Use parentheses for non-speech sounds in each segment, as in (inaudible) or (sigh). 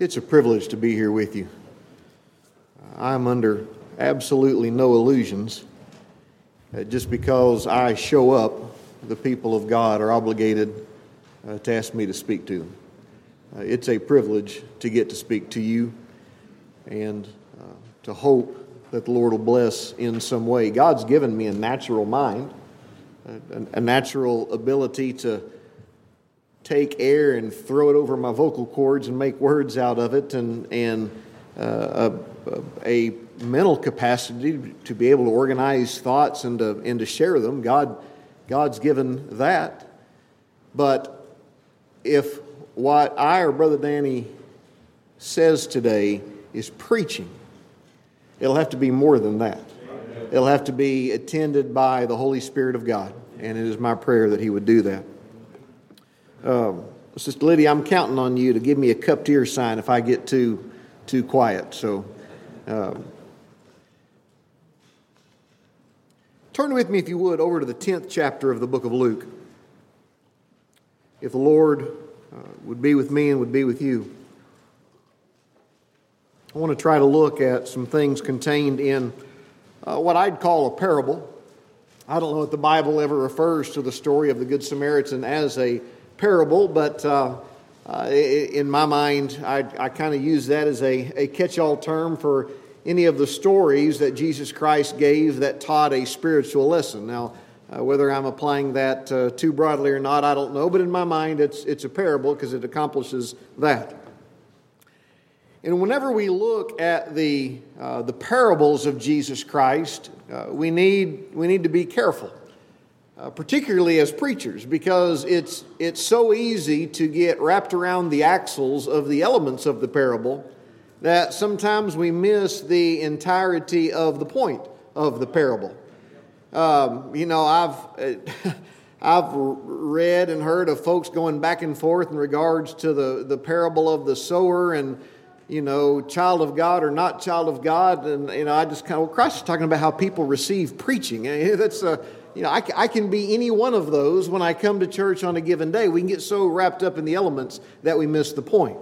It's a privilege to be here with you. I'm under absolutely no illusions. Uh, just because I show up, the people of God are obligated uh, to ask me to speak to them. Uh, it's a privilege to get to speak to you and to hope that the Lord will bless in some way. God's given me a natural mind, a natural ability to take air and throw it over my vocal cords and make words out of it, and, and uh, a, a, mental capacity to be able to organize thoughts and to, and to share them. God, God's given that. But if what I or Brother Danny says today is preaching, it'll have to be more than that. It'll have to be attended by the Holy Spirit of God. And it is my prayer that He would do that. Um, Sister Lydia, I'm counting on you to give me a cupped ear sign if I get too too quiet. So, um, turn with me, if you would, over to the tenth chapter of the book of Luke. If the Lord uh, would be with me and would be with you, I want to try to look at some things contained in uh, what I'd call a parable. I don't know if the Bible ever refers to the story of the Good Samaritan as a parable, but uh, uh, in my mind, I, I kind of use that as a, a catch all term for any of the stories that Jesus Christ gave that taught a spiritual lesson. Now, uh, whether I'm applying that uh, too broadly or not, I don't know, but in my mind, it's, it's a parable because it accomplishes that. And whenever we look at the, uh, the parables of Jesus Christ, uh, we, need, we need to be careful uh, particularly as preachers, because it's, it's so easy to get wrapped around the axles of the elements of the parable that sometimes we miss the entirety of the point of the parable. Um, you know, I've. (laughs) I've read and heard of folks going back and forth in regards to the, the parable of the sower and, you know, child of God or not child of God. And, you know, I just kind of, well, Christ is talking about how people receive preaching. (laughs) That's a, you know, I, I can be any one of those when I come to church on a given day. We can get so wrapped up in the elements that we miss the point.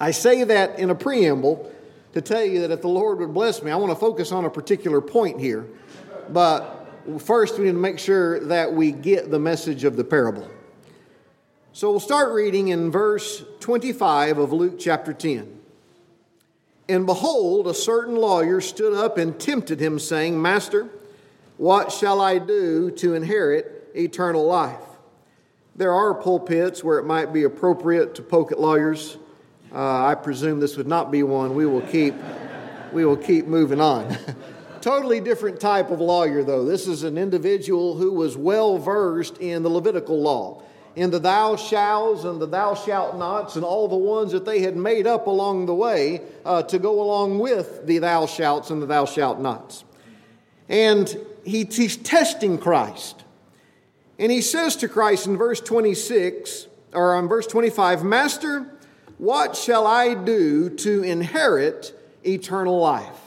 I say that in a preamble to tell you that if the Lord would bless me, I want to focus on a particular point here. But first, we need to make sure that we get the message of the parable. So we'll start reading in verse 25 of Luke chapter 10. And behold, a certain lawyer stood up and tempted him, saying, Master, what shall I do to inherit eternal life? There are pulpits where it might be appropriate to poke at lawyers. Uh, I presume this would not be one. We will keep, we will keep moving on. (laughs) totally different type of lawyer, though. This is an individual who was well versed in the Levitical law, in the thou shalls and the thou shalt nots, and all the ones that they had made up along the way uh, to go along with the thou shalts and the thou shalt nots. And he, he's testing Christ. And he says to Christ in verse 26, or on verse 25, Master, what shall I do to inherit eternal life?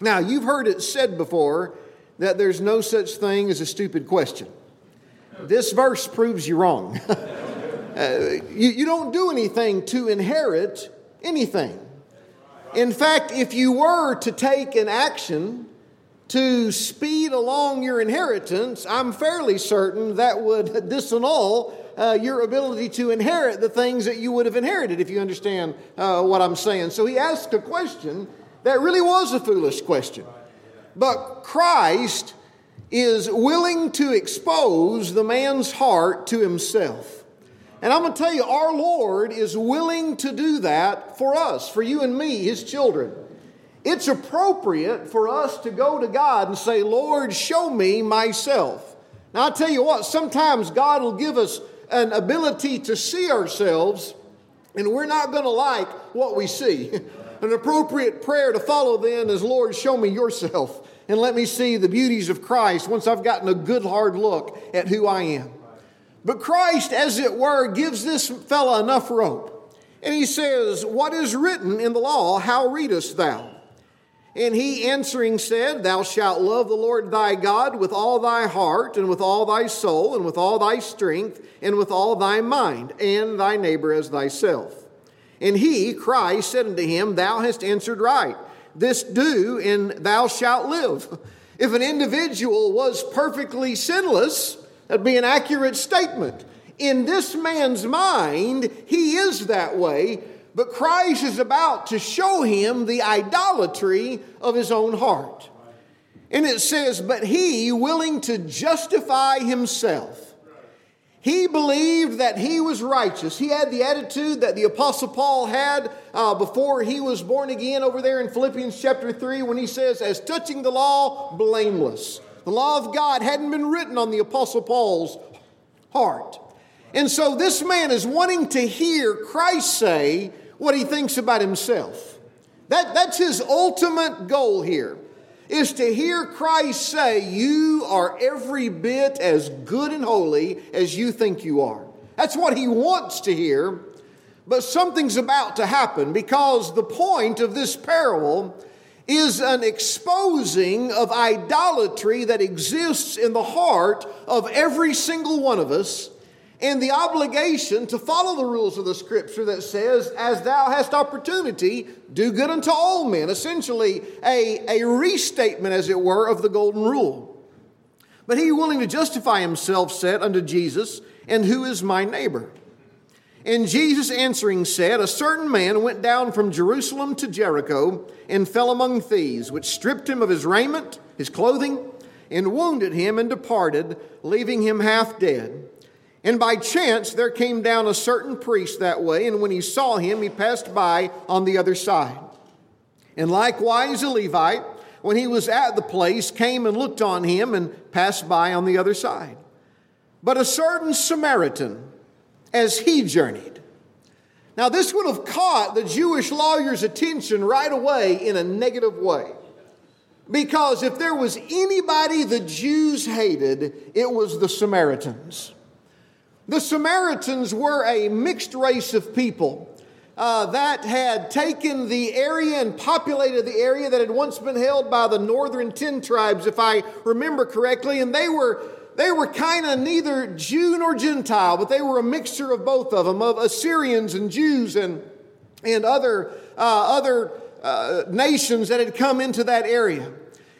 Now, you've heard it said before that there's no such thing as a stupid question. This verse proves you wrong. (laughs) uh, you, you don't do anything to inherit anything. In fact, if you were to take an action to speed along your inheritance, I'm fairly certain that would (laughs) disannul uh, your ability to inherit the things that you would have inherited, if you understand uh, what I'm saying. So he asked a question that really was a foolish question. But Christ is willing to expose the man's heart to himself. And I'm going to tell you, our Lord is willing to do that for us, for you and me, his children it's appropriate for us to go to God and say, Lord, show me myself. Now, I'll tell you what, sometimes God will give us an ability to see ourselves, and we're not going to like what we see. (laughs) an appropriate prayer to follow then is, Lord, show me yourself and let me see the beauties of Christ once I've gotten a good hard look at who I am. But Christ, as it were, gives this fella enough rope. And he says, What is written in the law, how readest thou? And he answering said, Thou shalt love the Lord thy God with all thy heart, and with all thy soul, and with all thy strength, and with all thy mind, and thy neighbor as thyself. And he, Christ, said unto him, Thou hast answered right. This do, and thou shalt live. If an individual was perfectly sinless, that'd be an accurate statement. In this man's mind, he is that way, but Christ is about to show him the idolatry of his own heart. And it says, But he, willing to justify himself, he believed that he was righteous. He had the attitude that the Apostle Paul had uh, before he was born again over there in Philippians chapter 3 when he says, As touching the law, blameless. The law of God hadn't been written on the Apostle Paul's heart. And so this man is wanting to hear Christ say what he thinks about himself. That, that's his ultimate goal here is to hear Christ say, You are every bit as good and holy as you think you are. That's what he wants to hear. But something's about to happen because the point of this parable is an exposing of idolatry that exists in the heart of every single one of us and the obligation to follow the rules of the scripture that says, As thou hast opportunity, do good unto all men. Essentially, a, a restatement, as it were, of the golden rule. But he, willing to justify himself, said unto Jesus, And who is my neighbor? And Jesus answering said, A certain man went down from Jerusalem to Jericho and fell among thieves, which stripped him of his raiment, his clothing, and wounded him and departed, leaving him half dead. And by chance there came down a certain priest that way, and when he saw him, he passed by on the other side. And likewise a Levite, when he was at the place, came and looked on him and passed by on the other side. But a certain Samaritan, as he journeyed. Now, this would have caught the Jewish lawyer's attention right away in a negative way. Because if there was anybody the Jews hated, it was the Samaritans. The Samaritans were a mixed race of people uh, that had taken the area and populated the area that had once been held by the northern ten tribes, if I remember correctly, and they were they were kind of neither Jew nor Gentile, but they were a mixture of both of them, of Assyrians and Jews and and other uh, other uh, nations that had come into that area.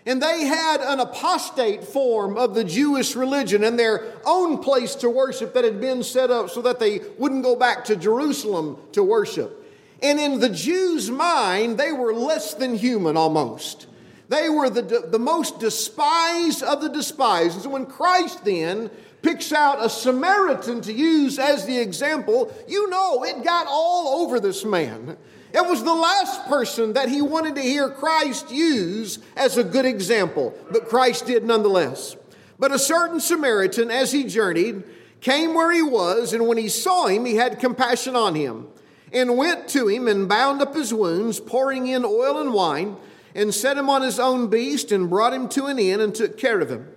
And they had an apostate form of the Jewish religion and their own place to worship that had been set up so that they wouldn't go back to Jerusalem to worship. And in the Jews' mind, they were less than human almost. They were the, the most despised of the despised. And so when Christ then picks out a Samaritan to use as the example, you know it got all over this man. It was the last person that he wanted to hear Christ use as a good example, but Christ did nonetheless. But a certain Samaritan, as he journeyed, came where he was, and when he saw him, he had compassion on him, and went to him and bound up his wounds, pouring in oil and wine, and set him on his own beast, and brought him to an inn, and took care of him.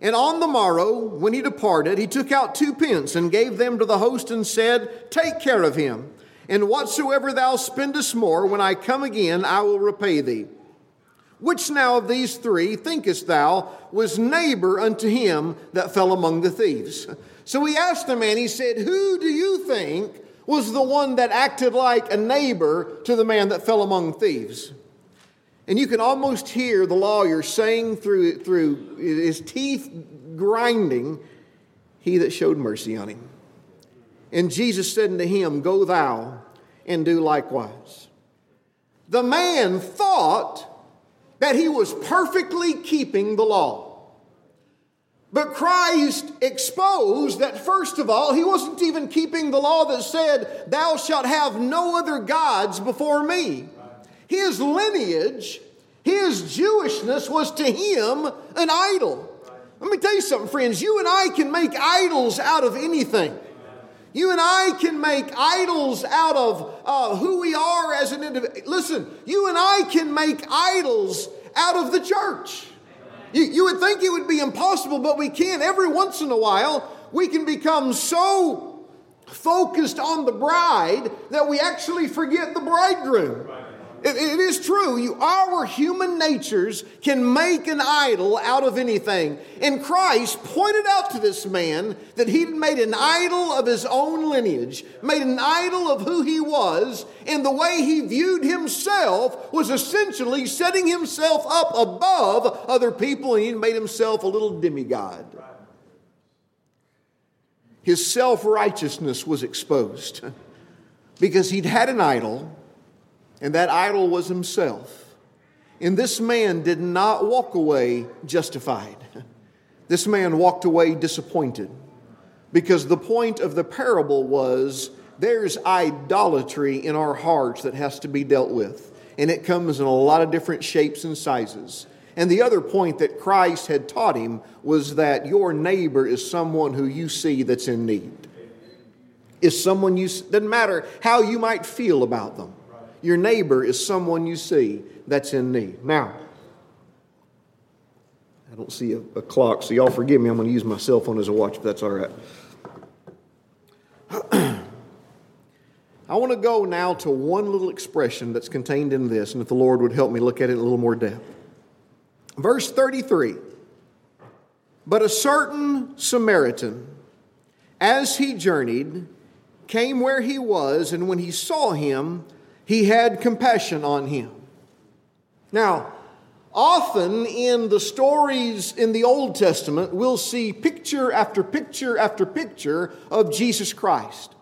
And on the morrow, when he departed, he took out two pence and gave them to the host, and said, Take care of him. And whatsoever thou spendest more, when I come again, I will repay thee. Which now of these three thinkest thou was neighbor unto him that fell among the thieves? So he asked the man, he said, Who do you think was the one that acted like a neighbor to the man that fell among thieves? And you can almost hear the lawyer saying through, through his teeth grinding, He that showed mercy on him. And Jesus said unto him, Go thou and do likewise. The man thought that he was perfectly keeping the law. But Christ exposed that, first of all, he wasn't even keeping the law that said, Thou shalt have no other gods before me. His lineage, his Jewishness was to him an idol. Let me tell you something, friends. You and I can make idols out of anything. You and I can make idols out of uh, who we are as an individual. Listen, you and I can make idols out of the church. You, you would think it would be impossible, but we can. Every once in a while, we can become so focused on the bride that we actually forget the bridegroom. It, it is true. You, our human natures can make an idol out of anything. And Christ pointed out to this man that he'd made an idol of his own lineage, made an idol of who he was, and the way he viewed himself was essentially setting himself up above other people, and he made himself a little demigod. His self righteousness was exposed (laughs) because he'd had an idol and that idol was himself. And this man did not walk away justified. (laughs) This man walked away disappointed because the point of the parable was there's idolatry in our hearts that has to be dealt with. And it comes in a lot of different shapes and sizes. And the other point that Christ had taught him was that your neighbor is someone who you see that's in need. Is someone you, doesn't matter how you might feel about them. Your neighbor is someone you see that's in need. Now, I don't see a, a clock, so y'all forgive me. I'm going to use my cell phone as a watch if that's all right. (clears throat) I want to go now to one little expression that's contained in this, and if the Lord would help me look at it in a little more depth. Verse 33 But a certain Samaritan, as he journeyed, came where he was, and when he saw him, he had compassion on him. Now, often in the stories in the Old Testament, we'll see picture after picture after picture of Jesus Christ.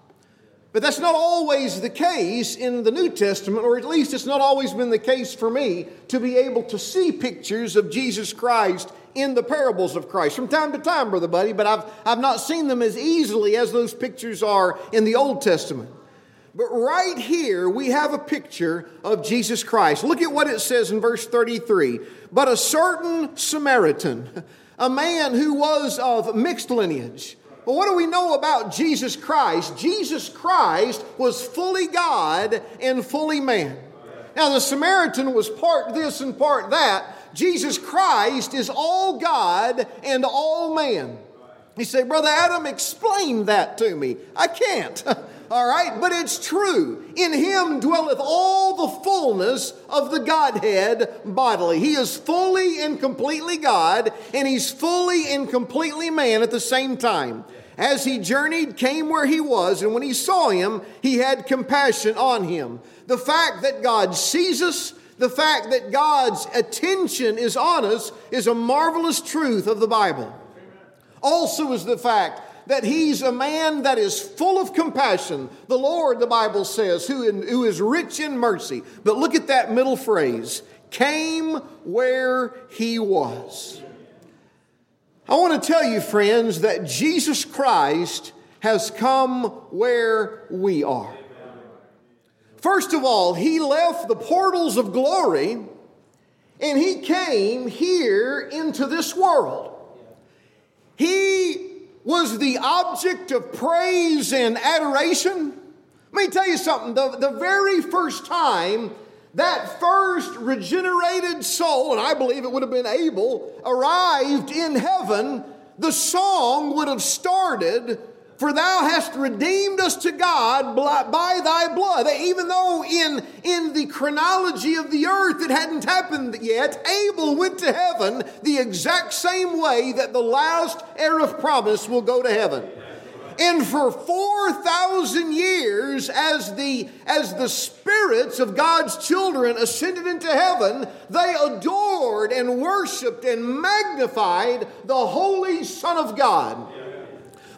But that's not always the case in the New Testament, or at least it's not always been the case for me to be able to see pictures of Jesus Christ in the parables of Christ. From time to time, Brother Buddy, but I've, I've not seen them as easily as those pictures are in the Old Testament. But right here, we have a picture of Jesus Christ. Look at what it says in verse 33. But a certain Samaritan, a man who was of mixed lineage. But what do we know about Jesus Christ? Jesus Christ was fully God and fully man. Now, the Samaritan was part this and part that. Jesus Christ is all God and all man. He said, Brother Adam, explain that to me. I can't. (laughs) All right, but it's true. In him dwelleth all the fullness of the Godhead bodily. He is fully and completely God, and he's fully and completely man at the same time. As he journeyed, came where he was, and when he saw him, he had compassion on him. The fact that God sees us, the fact that God's attention is on us, is a marvelous truth of the Bible. Also, is the fact that he's a man that is full of compassion. The Lord, the Bible says, who, in, who is rich in mercy. But look at that middle phrase came where he was. I want to tell you, friends, that Jesus Christ has come where we are. First of all, he left the portals of glory and he came here into this world. He was the object of praise and adoration. Let me tell you something. The, the very first time that first regenerated soul, and I believe it would have been Abel, arrived in heaven, the song would have started for thou hast redeemed us to God by thy blood. Even though in, in the chronology of the earth it hadn't happened yet, Abel went to heaven the exact same way that the last heir of promise will go to heaven. And for 4,000 years, as the, as the spirits of God's children ascended into heaven, they adored and worshiped and magnified the Holy Son of God.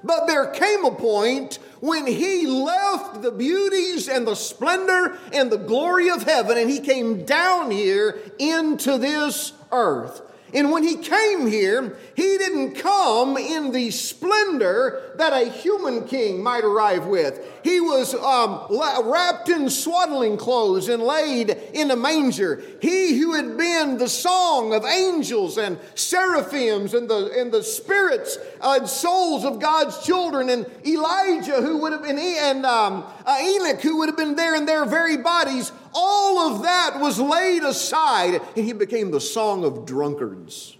But there came a point when he left the beauties and the splendor and the glory of heaven and he came down here into this earth. And when he came here, he didn't come in the splendor that a human king might arrive with. He was um, wrapped in swaddling clothes and laid in a manger. He who had been the song of angels and seraphims and the, and the spirits and souls of God's children, and Elijah who would have been, and um, uh, Enoch who would have been there in their very bodies, all of that was laid aside, and he became the song of drunkards.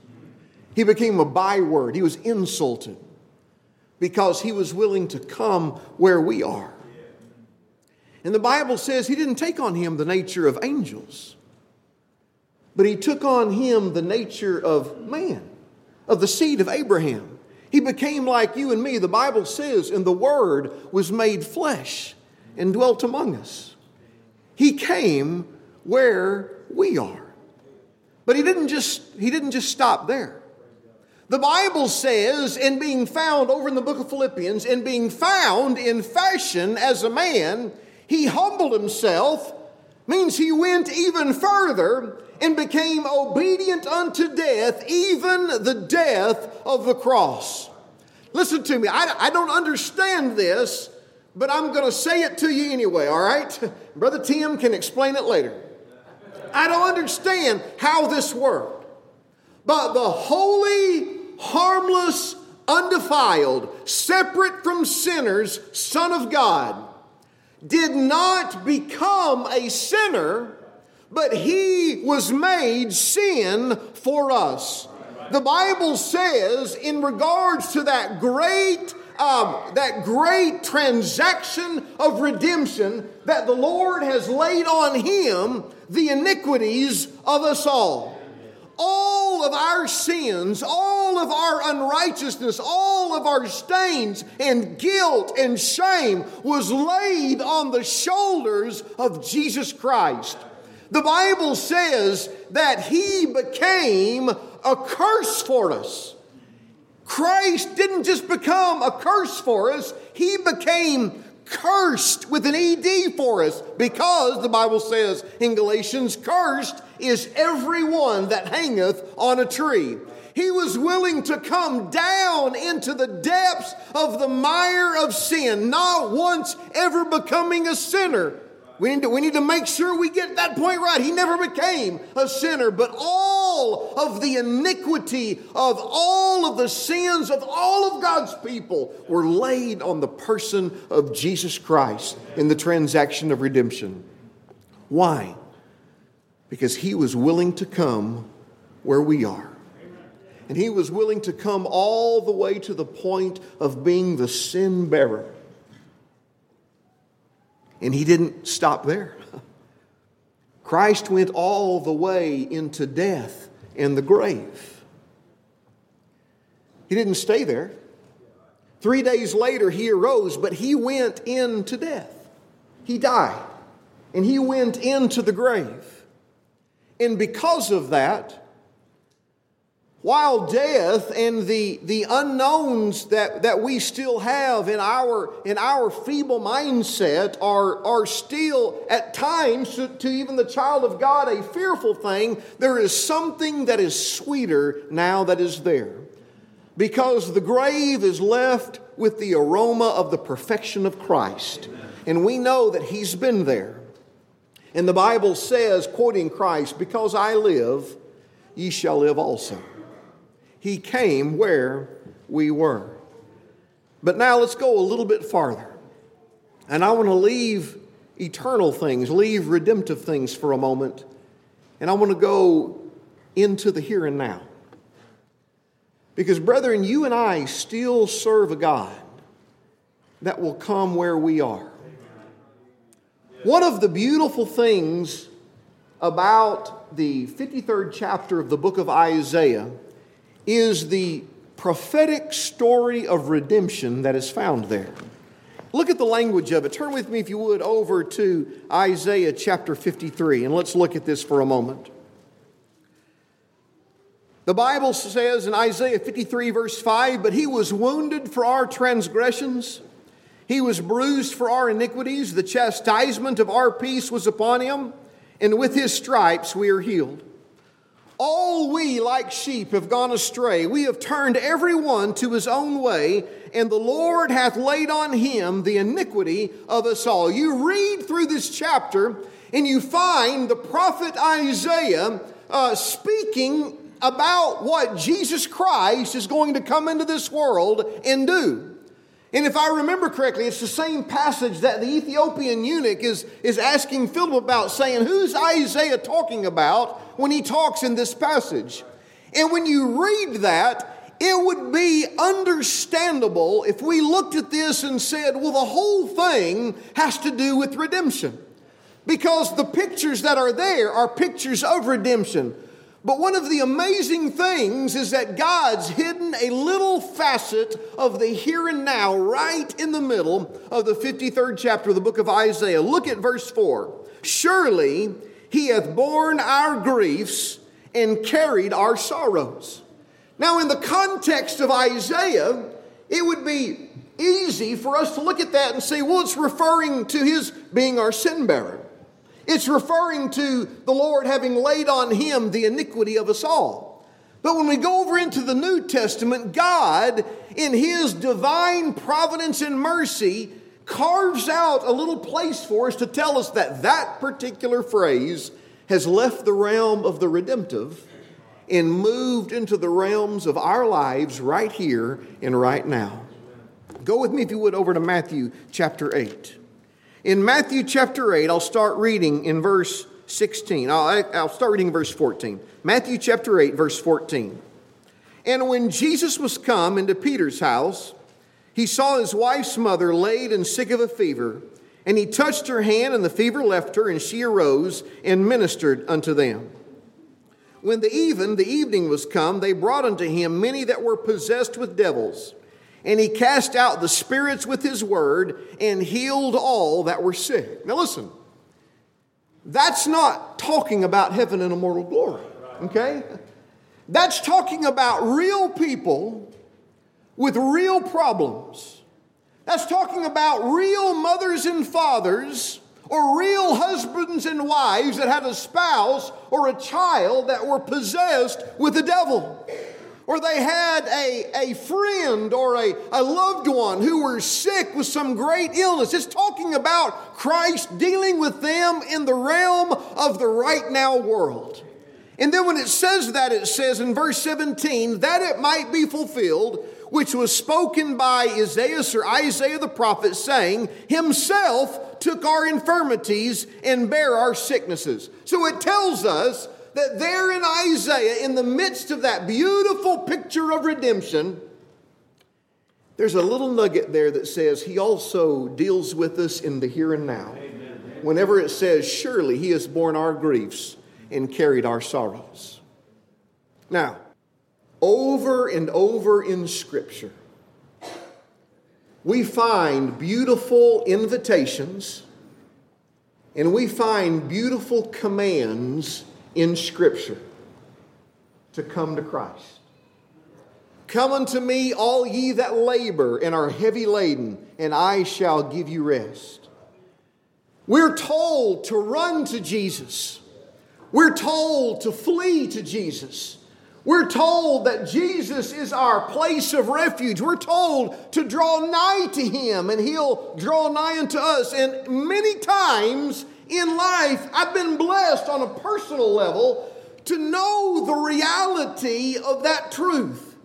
He became a byword. He was insulted because he was willing to come where we are. And the Bible says he didn't take on him the nature of angels, but he took on him the nature of man, of the seed of Abraham. He became like you and me. The Bible says, and the Word was made flesh and dwelt among us. He came where we are. But he didn't just, he didn't just stop there. The Bible says, in being found over in the book of Philippians, in being found in fashion as a man, he humbled himself, means he went even further and became obedient unto death, even the death of the cross. Listen to me, I, I don't understand this, but I'm going to say it to you anyway, all right? (laughs) Brother Tim can explain it later. I don't understand how this worked. But the holy, harmless, undefiled, separate from sinners Son of God did not become a sinner, but he was made sin for us. The Bible says, in regards to that great um, that great transaction of redemption that the Lord has laid on him the iniquities of us all. All of our sins, all of our unrighteousness, all of our stains and guilt and shame was laid on the shoulders of Jesus Christ. The Bible says that He became a curse for us. Christ didn't just become a curse for us, He became cursed with an ED for us because the Bible says in Galatians, cursed is everyone that hangeth on a tree. He was willing to come down into the depths of the mire of sin, not once ever becoming a sinner, we need, to, we need to make sure we get that point right. He never became a sinner, but all of the iniquity of all of the sins of all of God's people were laid on the person of Jesus Christ in the transaction of redemption. Why? Because he was willing to come where we are. And he was willing to come all the way to the point of being the sin bearer and he didn't stop there. (laughs) Christ went all the way into death and the grave. He didn't stay there. Three days later, he arose, but he went into death. He died, and he went into the grave. And because of that, while death and the, the unknowns that, that we still have in our, in our feeble mindset are, are still at times to, to even the child of God a fearful thing, there is something that is sweeter now that is there. Because the grave is left with the aroma of the perfection of Christ. And we know that He's been there. And the Bible says, quoting Christ, Because I live, ye shall live also. He came where we were. But now let's go a little bit farther. And I want to leave eternal things, leave redemptive things for a moment. And I want to go into the here and now. Because, brethren, you and I still serve a God that will come where we are. One of the beautiful things about the 53rd chapter of the book of Isaiah is the prophetic story of redemption that is found there. Look at the language of it. Turn with me, if you would, over to Isaiah chapter 53, and let's look at this for a moment. The Bible says in Isaiah 53, verse 5, But he was wounded for our transgressions, he was bruised for our iniquities, the chastisement of our peace was upon him, and with his stripes we are healed. All we, like sheep, have gone astray. We have turned every one to his own way, and the Lord hath laid on him the iniquity of us all. You read through this chapter, and you find the prophet Isaiah uh, speaking about what Jesus Christ is going to come into this world and do. And if I remember correctly, it's the same passage that the Ethiopian eunuch is, is asking Philip about, saying, Who's Isaiah talking about when he talks in this passage? And when you read that, it would be understandable if we looked at this and said, well, the whole thing has to do with redemption. Because the pictures that are there are pictures of redemption. But one of the amazing things is that God's hidden a little facet of the here and now right in the middle of the 53rd chapter of the book of Isaiah. Look at verse 4. Surely he hath borne our griefs and carried our sorrows. Now, in the context of Isaiah, it would be easy for us to look at that and say, well, it's referring to his being our sin bearer. It's referring to the Lord having laid on him the iniquity of us all. But when we go over into the New Testament, God, in his divine providence and mercy, carves out a little place for us to tell us that that particular phrase has left the realm of the redemptive and moved into the realms of our lives right here and right now. Go with me, if you would, over to Matthew chapter 8. In Matthew chapter 8, I'll start reading in verse 16. I'll, I'll start reading verse 14. Matthew chapter 8, verse 14. And when Jesus was come into Peter's house, he saw his wife's mother laid and sick of a fever, and he touched her hand, and the fever left her, and she arose and ministered unto them. When the even, the evening was come, they brought unto him many that were possessed with devils and he cast out the spirits with his word and healed all that were sick. Now, listen, that's not talking about heaven and immortal glory, okay? That's talking about real people with real problems. That's talking about real mothers and fathers or real husbands and wives that had a spouse or a child that were possessed with the devil or they had a, a friend or a, a loved one who were sick with some great illness. It's talking about Christ dealing with them in the realm of the right now world. And then when it says that, it says in verse 17, that it might be fulfilled, which was spoken by Isaiah or Isaiah the prophet, saying, Himself took our infirmities and bare our sicknesses. So it tells us that there in Isaiah, in the midst of that beautiful picture of redemption, there's a little nugget there that says he also deals with us in the here and now. Whenever it says, Surely he has borne our griefs and carried our sorrows. Now, over and over in Scripture, we find beautiful invitations and we find beautiful commands in Scripture to come to Christ. Come unto me, all ye that labor and are heavy laden, and I shall give you rest. We're told to run to Jesus. We're told to flee to Jesus. We're told that Jesus is our place of refuge. We're told to draw nigh to Him and He'll draw nigh unto us. And many times in life, I've been blessed on a personal level to know the reality of that truth.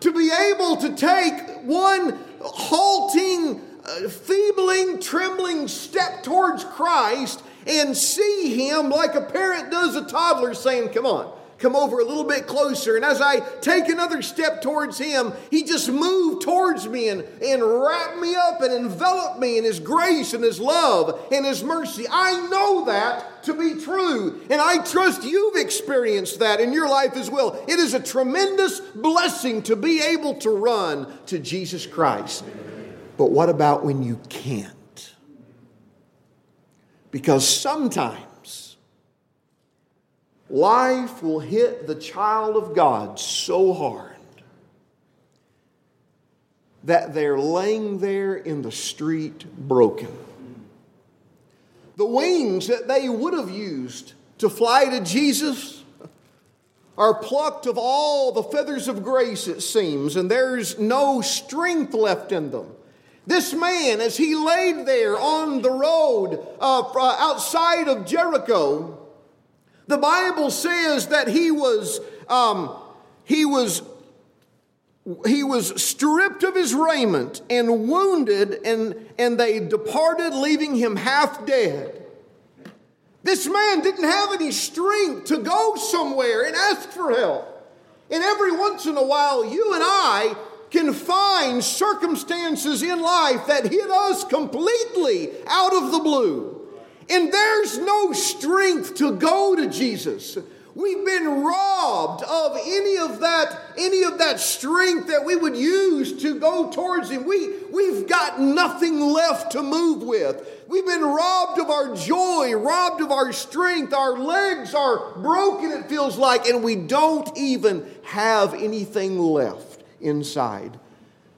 To be able to take one halting, uh, feebling, trembling step towards Christ and see Him like a parent does a toddler saying, Come on, come over a little bit closer. And as I take another step towards him, he just moved towards me and, and wrapped me up and enveloped me in his grace and his love and his mercy. I know that to be true. And I trust you've experienced that in your life as well. It is a tremendous blessing to be able to run to Jesus Christ. But what about when you can't? Because sometimes life will hit the child of God so hard that they're laying there in the street broken. The wings that they would have used to fly to Jesus are plucked of all the feathers of grace, it seems, and there's no strength left in them. This man, as he laid there on the road uh, outside of Jericho, the Bible says that he was, um, he was, he was stripped of his raiment and wounded, and, and they departed, leaving him half dead. This man didn't have any strength to go somewhere and ask for help. And every once in a while, you and I can find circumstances in life that hit us completely out of the blue. And there's no strength to go to Jesus. We've been robbed of any of that, any of that strength that we would use to go towards Him. We, we've got nothing left to move with. We've been robbed of our joy, robbed of our strength. Our legs are broken, it feels like, and we don't even have anything left inside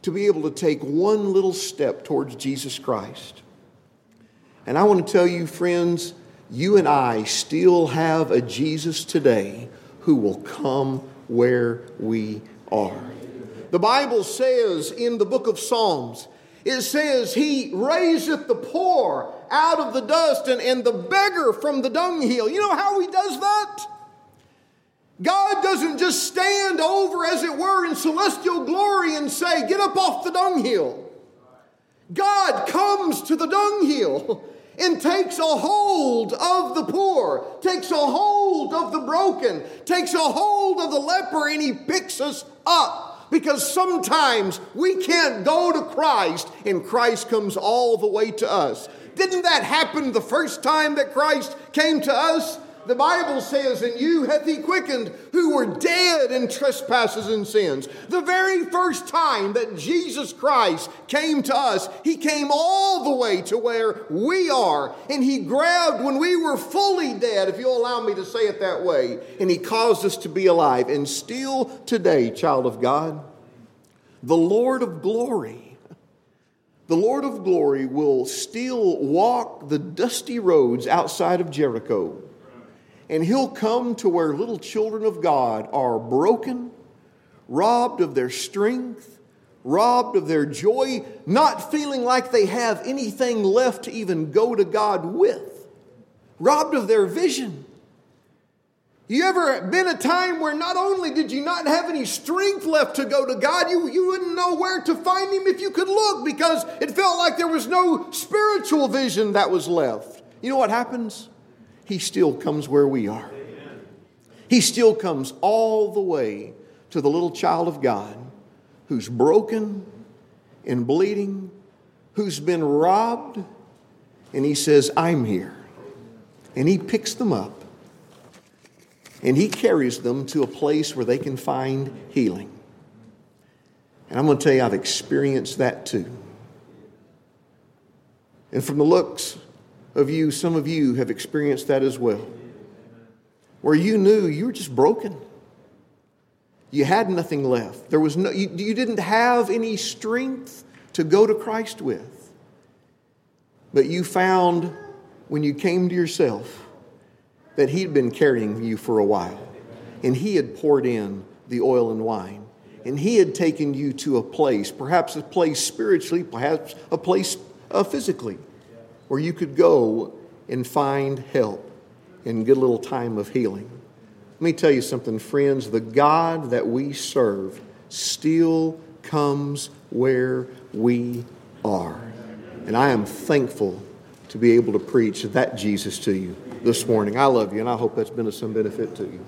to be able to take one little step towards Jesus Christ. And I want to tell you, friends, you and I still have a Jesus today who will come where we are. The Bible says in the book of Psalms, it says, He raiseth the poor out of the dust and, and the beggar from the dunghill. You know how He does that? God doesn't just stand over, as it were, in celestial glory and say, Get up off the dunghill. God comes to the dunghill (laughs) and takes a hold of the poor, takes a hold of the broken, takes a hold of the leper, and he picks us up. Because sometimes we can't go to Christ and Christ comes all the way to us. Didn't that happen the first time that Christ came to us? The Bible says, And you hath he quickened who were dead in trespasses and sins. The very first time that Jesus Christ came to us, he came all the way to where we are. And he grabbed when we were fully dead, if you'll allow me to say it that way, and he caused us to be alive. And still today, child of God, the Lord of glory. The Lord of glory will still walk the dusty roads outside of Jericho and he'll come to where little children of God are broken, robbed of their strength, robbed of their joy, not feeling like they have anything left to even go to God with, robbed of their vision. You ever been a time where not only did you not have any strength left to go to God, you, you wouldn't know where to find Him if you could look because it felt like there was no spiritual vision that was left. You know what happens? He still comes where we are. He still comes all the way to the little child of God who's broken and bleeding, who's been robbed, and he says, I'm here. And he picks them up and he carries them to a place where they can find healing. And I'm going to tell you, I've experienced that too. And from the looks of you, some of you have experienced that as well, where you knew you were just broken. You had nothing left. There was no, you, you didn't have any strength to go to Christ with. But you found when you came to yourself that He'd been carrying you for a while. And He had poured in the oil and wine. And He had taken you to a place, perhaps a place spiritually, perhaps a place uh, physically, where you could go and find help and get a little time of healing. Let me tell you something, friends. The God that we serve still comes where we are. And I am thankful to be able to preach that Jesus to you this morning. I love you, and I hope that's been of some benefit to you.